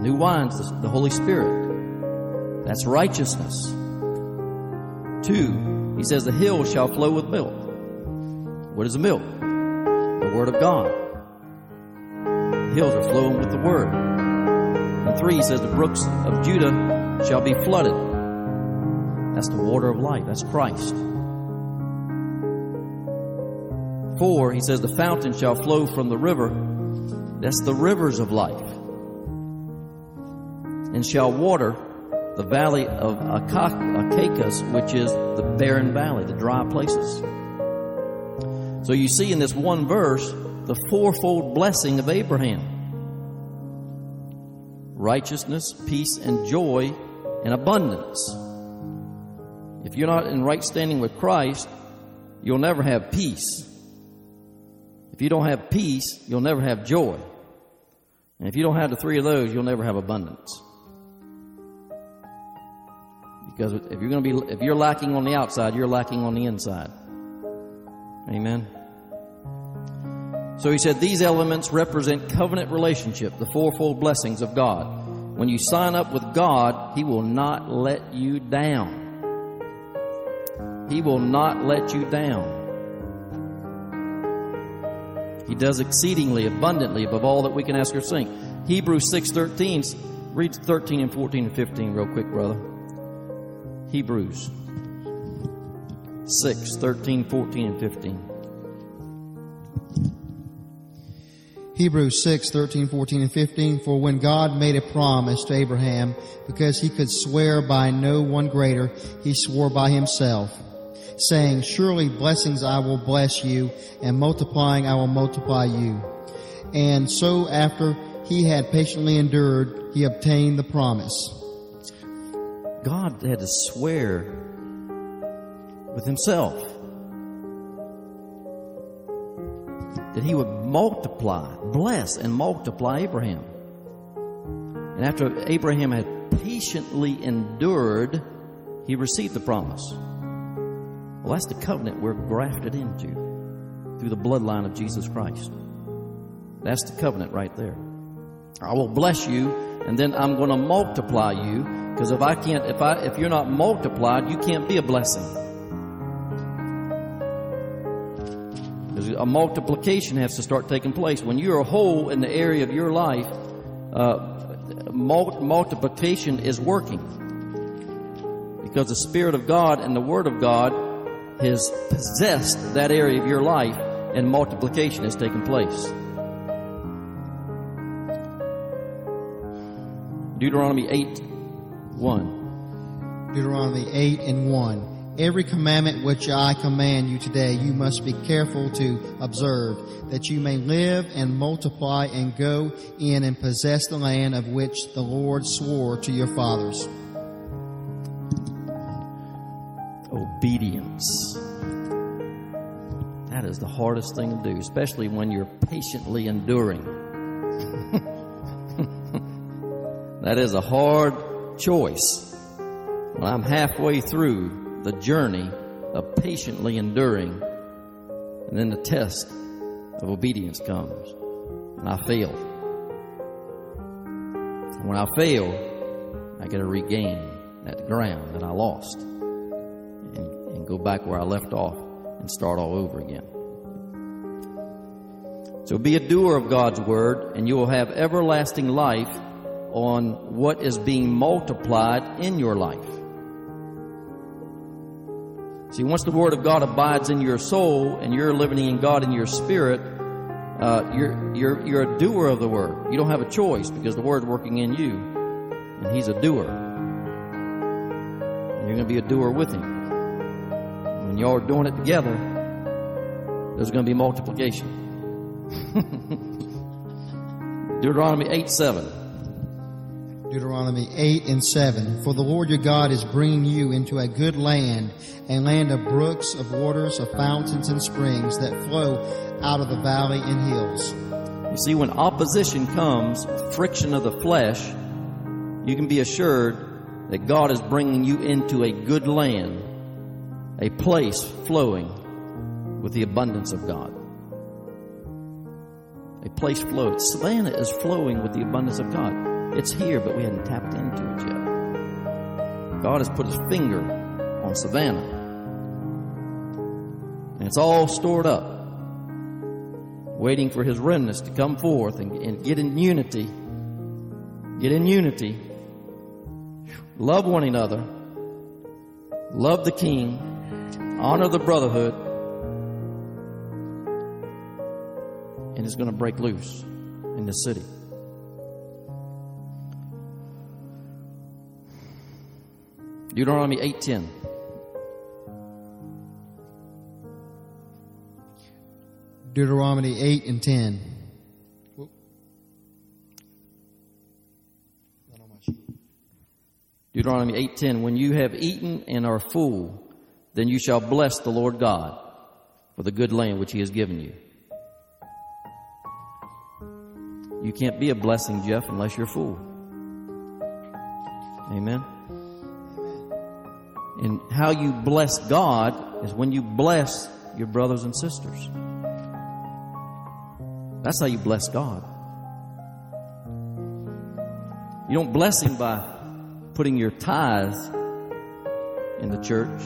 New wine's the Holy Spirit. That's righteousness. Two, he says the hill shall flow with milk. What is the milk? The Word of God. The hills are flowing with the Word. And three, he says the brooks of Judah shall be flooded. That's the water of life. That's Christ. Four, he says the fountain shall flow from the river. That's the rivers of life. And shall water the valley of Acacias, which is the barren valley, the dry places. So you see in this one verse the fourfold blessing of Abraham righteousness, peace, and joy, and abundance. If you're not in right standing with Christ, you'll never have peace. If you don't have peace, you'll never have joy. And if you don't have the three of those, you'll never have abundance. Because if you're going to be, if you're lacking on the outside, you're lacking on the inside. Amen. So he said these elements represent covenant relationship, the fourfold blessings of God. When you sign up with God, He will not let you down. He will not let you down. He does exceedingly abundantly above all that we can ask or think. Hebrews 6:13 read 13 and 14 and 15 real quick, brother. Hebrews 6, 13, 14, and 15. Hebrews 6, 13, 14, and 15. For when God made a promise to Abraham, because he could swear by no one greater, he swore by himself saying, Surely blessings I will bless you, and multiplying I will multiply you. And so after he had patiently endured, he obtained the promise. God had to swear with himself that he would multiply, bless, and multiply Abraham. And after Abraham had patiently endured, he received the promise. Well, that's the covenant we're grafted into through the bloodline of Jesus Christ. That's the covenant right there. I will bless you, and then I'm going to multiply you. Because if I can't, if I, if you're not multiplied, you can't be a blessing. Because a multiplication has to start taking place. When you're whole in the area of your life, uh, multiplication is working. Because the Spirit of God and the Word of God has possessed that area of your life and multiplication has taken place. Deuteronomy 8 1. Deuteronomy 8 and 1. Every commandment which I command you today, you must be careful to observe, that you may live and multiply and go in and possess the land of which the Lord swore to your fathers. Obedience. That is the hardest thing to do, especially when you're patiently enduring. that is a hard choice. When I'm halfway through the journey of patiently enduring, and then the test of obedience comes, and I fail. When I fail, I get to regain that ground that I lost and, and go back where I left off and start all over again. So be a doer of God's word, and you will have everlasting life on what is being multiplied in your life. See, once the Word of God abides in your soul and you're living in God in your spirit, uh, you're, you're, you're a doer of the Word. You don't have a choice because the Word's working in you, and He's a doer. And you're going to be a doer with Him. When y'all are doing it together, there's going to be multiplication. Deuteronomy 8 7. Deuteronomy 8 and 7. For the Lord your God is bringing you into a good land, a land of brooks, of waters, of fountains and springs that flow out of the valley and hills. You see, when opposition comes, friction of the flesh, you can be assured that God is bringing you into a good land, a place flowing with the abundance of God. A place flowing. Savannah is flowing with the abundance of God. It's here, but we hadn't tapped into it yet. God has put his finger on Savannah. And it's all stored up, waiting for his remnants to come forth and, and get in unity. Get in unity. Love one another. Love the king. Honor the brotherhood. And it's going to break loose in the city. Deuteronomy 8:10. Deuteronomy 8 and 10. Deuteronomy 8:10 When you have eaten and are full then you shall bless the Lord God for the good land which he has given you. You can't be a blessing, Jeff, unless you're full. Amen. And how you bless God is when you bless your brothers and sisters. That's how you bless God. You don't bless Him by putting your tithe in the church.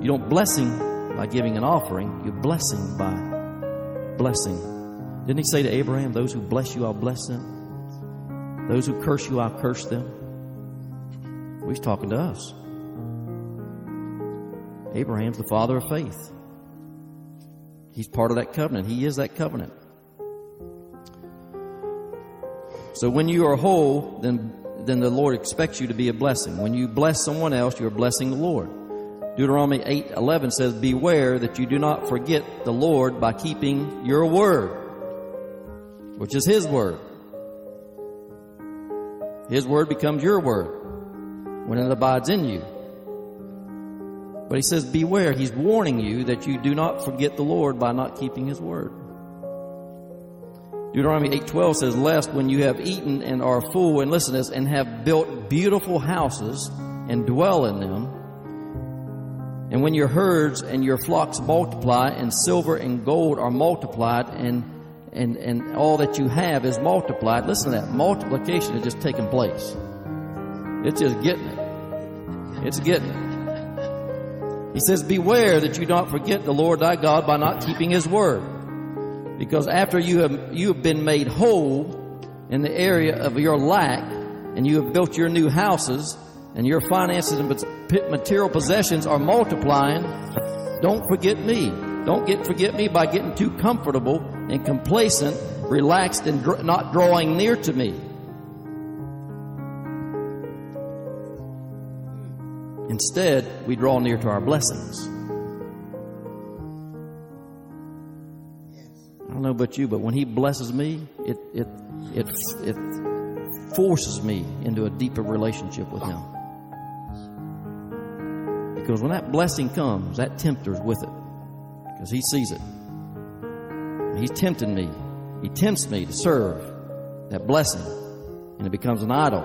You don't bless Him by giving an offering. You bless Him by blessing. Didn't He say to Abraham, Those who bless you, I'll bless them. Those who curse you, I'll curse them. He's talking to us. Abraham's the father of faith. He's part of that covenant. He is that covenant. So when you are whole, then then the Lord expects you to be a blessing. When you bless someone else, you're blessing the Lord. Deuteronomy 8:11 says, "Beware that you do not forget the Lord by keeping your word, which is his word. His word becomes your word when it abides in you. But he says, beware. He's warning you that you do not forget the Lord by not keeping his word. Deuteronomy 8:12 says, "Lest when you have eaten and are full, and listen to this, and have built beautiful houses and dwell in them, and when your herds and your flocks multiply, and silver and gold are multiplied, and and and all that you have is multiplied. Listen to that multiplication is just taking place. It's just getting it. It's getting it. He says, Beware that you don't forget the Lord thy God by not keeping his word. Because after you have, you have been made whole in the area of your lack, and you have built your new houses, and your finances and material possessions are multiplying, don't forget me. Don't get forget me by getting too comfortable and complacent, relaxed, and dr- not drawing near to me. Instead, we draw near to our blessings. I don't know about you, but when He blesses me, it it it it forces me into a deeper relationship with Him. Because when that blessing comes, that tempter's with it, because He sees it. He's tempting me. He tempts me to serve that blessing, and it becomes an idol.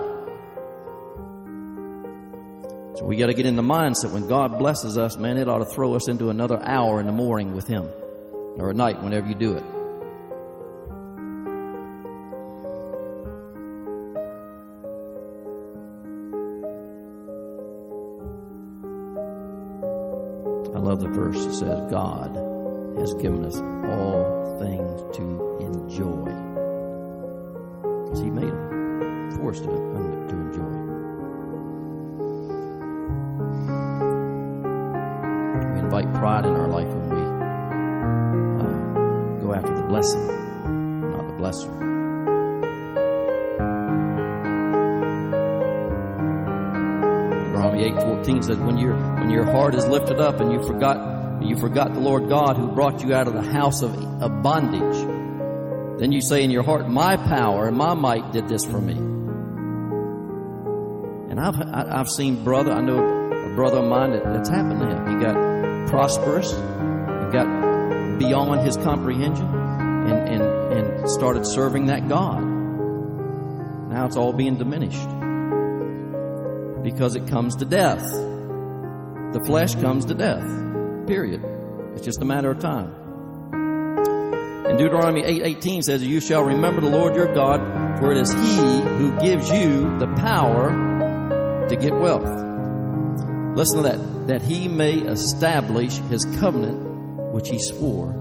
So we got to get in the mindset when God blesses us, man, it ought to throw us into another hour in the morning with Him or at night, whenever you do it. Lifted up and you forgot you forgot the Lord God who brought you out of the house of, of bondage, then you say in your heart, My power and my might did this for me." And I've I, have i have seen brother, I know a brother of mine that, that's happened to him. He got prosperous, he got beyond his comprehension, and and and started serving that God. Now it's all being diminished because it comes to death. The flesh comes to death. Period. It's just a matter of time. And Deuteronomy 8:18 says, "You shall remember the Lord your God, for it is he who gives you the power to get wealth." Listen to that, that he may establish his covenant which he swore